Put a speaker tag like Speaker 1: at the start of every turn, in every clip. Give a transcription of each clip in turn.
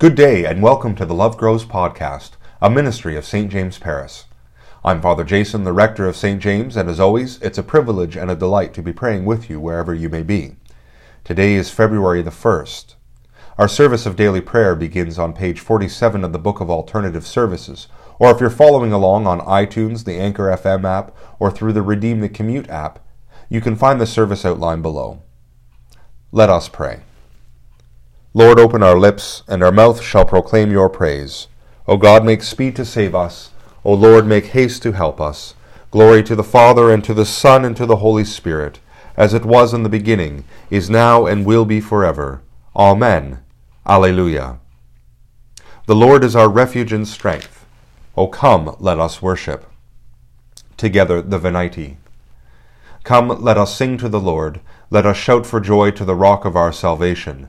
Speaker 1: Good day and welcome to the Love Grows podcast, a ministry of St. James Paris. I'm Father Jason, the rector of St. James, and as always, it's a privilege and a delight to be praying with you wherever you may be. Today is February the 1st. Our service of daily prayer begins on page 47 of the Book of Alternative Services, or if you're following along on iTunes, the Anchor FM app, or through the Redeem the Commute app, you can find the service outline below. Let us pray. Lord, open our lips, and our mouth shall proclaim your praise. O God, make speed to save us. O Lord, make haste to help us. Glory to the Father, and to the Son, and to the Holy Spirit, as it was in the beginning, is now, and will be forever. Amen. Alleluia. The Lord is our refuge and strength. O come, let us worship. Together the Venite. Come, let us sing to the Lord. Let us shout for joy to the rock of our salvation.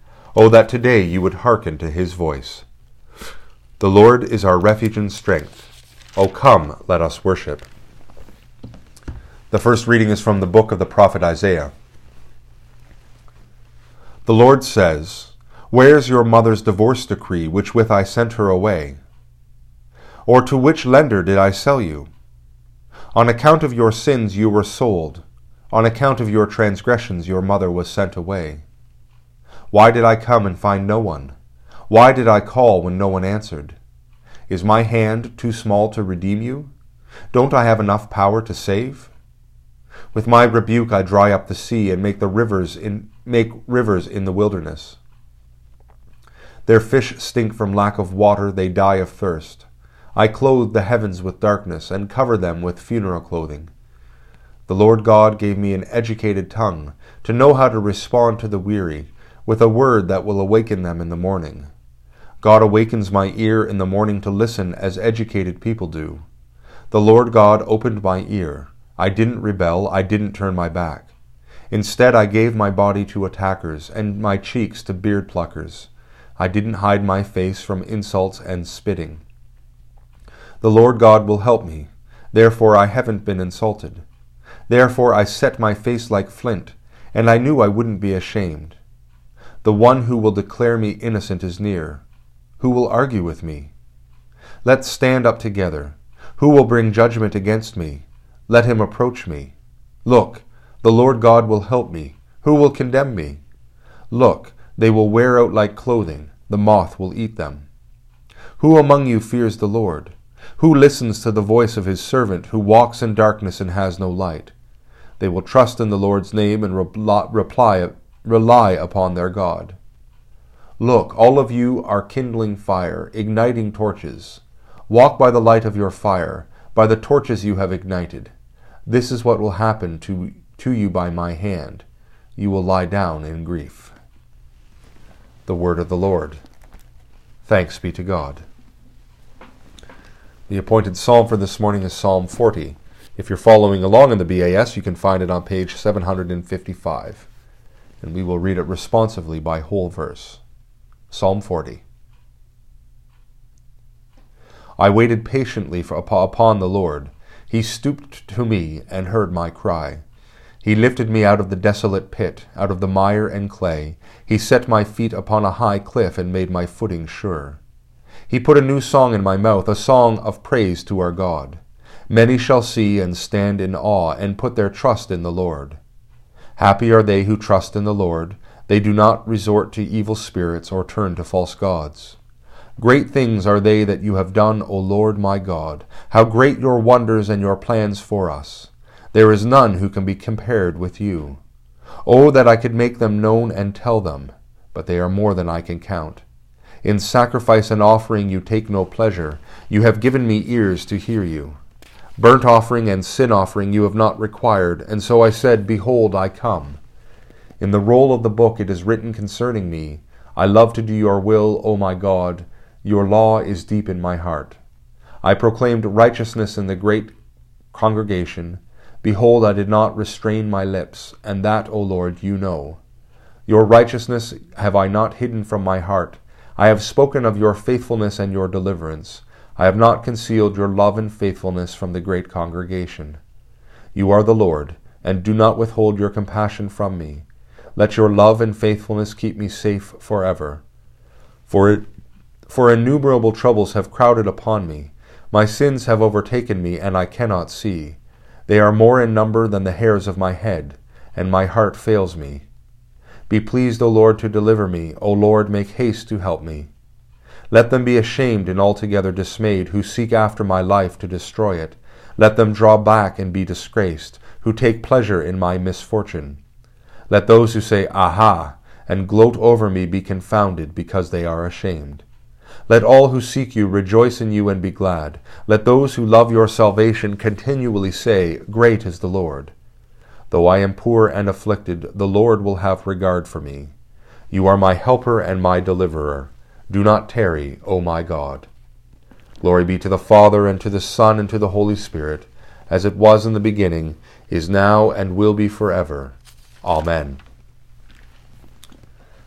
Speaker 1: Oh, that today you would hearken to his voice. The Lord is our refuge and strength. Oh, come, let us worship. The first reading is from the book of the prophet Isaiah. The Lord says, Where's your mother's divorce decree, which with I sent her away? Or to which lender did I sell you? On account of your sins you were sold. On account of your transgressions your mother was sent away. Why did I come and find no one? Why did I call when no one answered? Is my hand too small to redeem you? Don't I have enough power to save? With my rebuke I dry up the sea and make the rivers in make rivers in the wilderness. Their fish stink from lack of water, they die of thirst. I clothe the heavens with darkness and cover them with funeral clothing. The Lord God gave me an educated tongue to know how to respond to the weary with a word that will awaken them in the morning. God awakens my ear in the morning to listen as educated people do. The Lord God opened my ear. I didn't rebel, I didn't turn my back. Instead, I gave my body to attackers and my cheeks to beard pluckers. I didn't hide my face from insults and spitting. The Lord God will help me. Therefore, I haven't been insulted. Therefore, I set my face like flint, and I knew I wouldn't be ashamed. The one who will declare me innocent is near. Who will argue with me? Let's stand up together. Who will bring judgment against me? Let him approach me. Look, the Lord God will help me. Who will condemn me? Look, they will wear out like clothing. The moth will eat them. Who among you fears the Lord? Who listens to the voice of his servant, who walks in darkness and has no light? They will trust in the Lord's name and reply rely upon their God. Look, all of you are kindling fire, igniting torches. Walk by the light of your fire, by the torches you have ignited. This is what will happen to, to you by my hand. You will lie down in grief. The word of the Lord. Thanks be to God. The appointed psalm for this morning is Psalm 40. If you're following along in the BAS, you can find it on page 755 and we will read it responsively by whole verse. Psalm 40. I waited patiently for, upon the Lord. He stooped to me and heard my cry. He lifted me out of the desolate pit, out of the mire and clay. He set my feet upon a high cliff and made my footing sure. He put a new song in my mouth, a song of praise to our God. Many shall see and stand in awe and put their trust in the Lord. Happy are they who trust in the Lord. They do not resort to evil spirits or turn to false gods. Great things are they that you have done, O Lord my God. How great your wonders and your plans for us. There is none who can be compared with you. Oh, that I could make them known and tell them, but they are more than I can count. In sacrifice and offering you take no pleasure. You have given me ears to hear you. Burnt offering and sin offering you have not required, and so I said, Behold, I come. In the roll of the book it is written concerning me, I love to do your will, O my God. Your law is deep in my heart. I proclaimed righteousness in the great congregation. Behold, I did not restrain my lips, and that, O Lord, you know. Your righteousness have I not hidden from my heart. I have spoken of your faithfulness and your deliverance. I have not concealed your love and faithfulness from the great congregation. You are the Lord, and do not withhold your compassion from me. Let your love and faithfulness keep me safe forever. For, it, for innumerable troubles have crowded upon me. My sins have overtaken me, and I cannot see. They are more in number than the hairs of my head, and my heart fails me. Be pleased, O Lord, to deliver me. O Lord, make haste to help me. Let them be ashamed and altogether dismayed who seek after my life to destroy it. Let them draw back and be disgraced, who take pleasure in my misfortune. Let those who say, Aha, and gloat over me be confounded because they are ashamed. Let all who seek you rejoice in you and be glad. Let those who love your salvation continually say, Great is the Lord. Though I am poor and afflicted, the Lord will have regard for me. You are my helper and my deliverer. Do not tarry, O my God. Glory be to the Father, and to the Son, and to the Holy Spirit, as it was in the beginning, is now, and will be forever. Amen.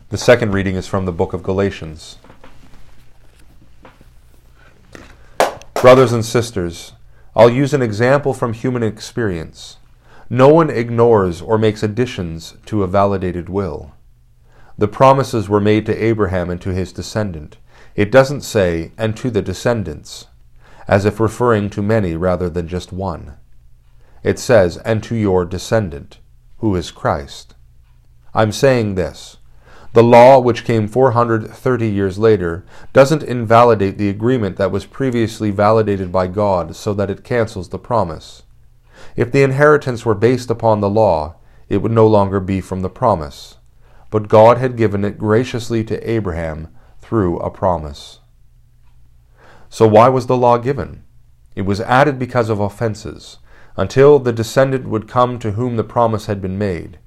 Speaker 1: The second reading is from the book of Galatians. Brothers and sisters, I'll use an example from human experience. No one ignores or makes additions to a validated will. The promises were made to Abraham and to his descendant. It doesn't say, and to the descendants, as if referring to many rather than just one. It says, and to your descendant, who is Christ. I'm saying this. The law, which came 430 years later, doesn't invalidate the agreement that was previously validated by God so that it cancels the promise. If the inheritance were based upon the law, it would no longer be from the promise. But God had given it graciously to Abraham through a promise. So why was the law given? It was added because of offenses, until the descendant would come to whom the promise had been made.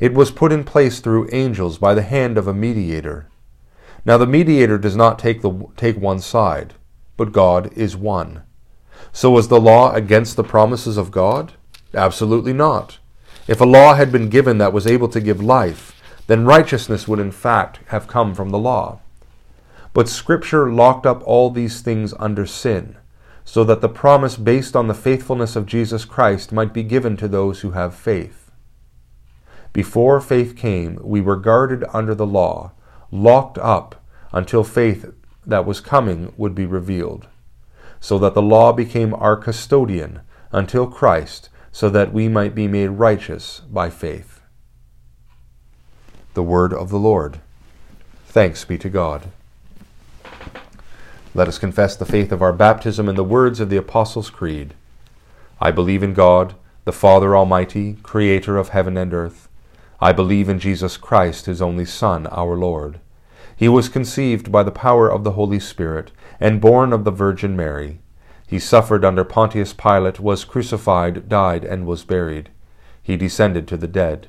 Speaker 1: It was put in place through angels by the hand of a mediator. Now the mediator does not take, the, take one side, but God is one. So was the law against the promises of God? Absolutely not. If a law had been given that was able to give life, then righteousness would in fact have come from the law. But Scripture locked up all these things under sin, so that the promise based on the faithfulness of Jesus Christ might be given to those who have faith. Before faith came, we were guarded under the law, locked up until faith that was coming would be revealed, so that the law became our custodian until Christ, so that we might be made righteous by faith. The Word of the Lord. Thanks be to God. Let us confess the faith of our baptism in the words of the Apostles' Creed. I believe in God, the Father Almighty, creator of heaven and earth. I believe in Jesus Christ, his only Son, our Lord. He was conceived by the power of the Holy Spirit, and born of the Virgin Mary. He suffered under Pontius Pilate, was crucified, died, and was buried. He descended to the dead.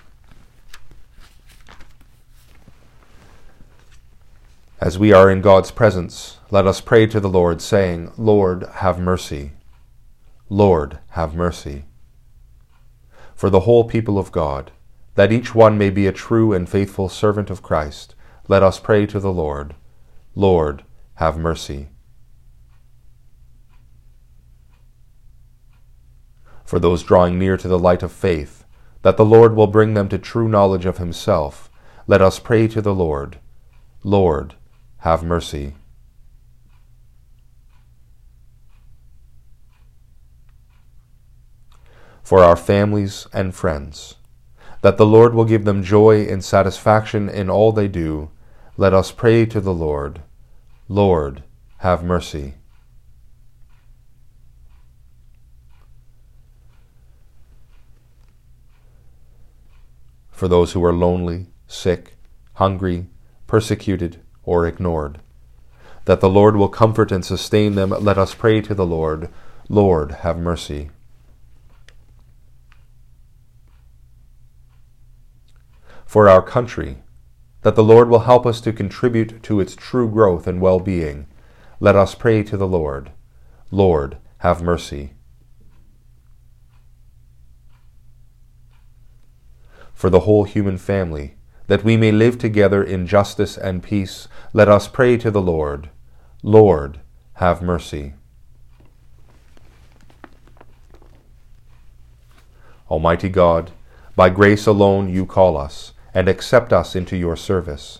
Speaker 1: As we are in God's presence, let us pray to the Lord, saying, Lord, have mercy. Lord, have mercy. For the whole people of God, that each one may be a true and faithful servant of Christ, let us pray to the Lord, Lord, have mercy. for those drawing near to the light of faith, that the Lord will bring them to true knowledge of himself, let us pray to the Lord. Lord, have mercy. For our families and friends, that the Lord will give them joy and satisfaction in all they do, let us pray to the Lord. Lord, have mercy. for those who are lonely, sick, hungry, persecuted, or ignored. That the Lord will comfort and sustain them, let us pray to the Lord. Lord, have mercy. For our country, that the Lord will help us to contribute to its true growth and well being, let us pray to the Lord. Lord, have mercy. For the whole human family, that we may live together in justice and peace, let us pray to the Lord. Lord, have mercy. Almighty God, by grace alone you call us, and accept us into your service.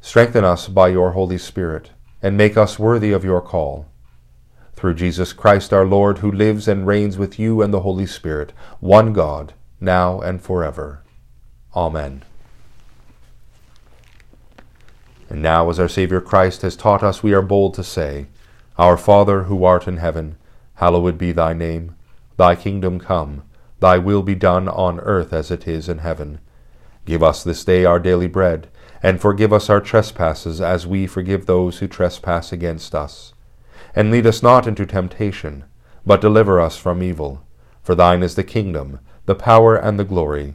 Speaker 1: Strengthen us by your Holy Spirit, and make us worthy of your call. Through Jesus Christ our Lord, who lives and reigns with you and the Holy Spirit, one God, now and forever. Amen. And now, as our Saviour Christ has taught us, we are bold to say, Our Father, who art in heaven, hallowed be thy name. Thy kingdom come, thy will be done on earth as it is in heaven. Give us this day our daily bread, and forgive us our trespasses as we forgive those who trespass against us. And lead us not into temptation, but deliver us from evil. For thine is the kingdom, the power, and the glory,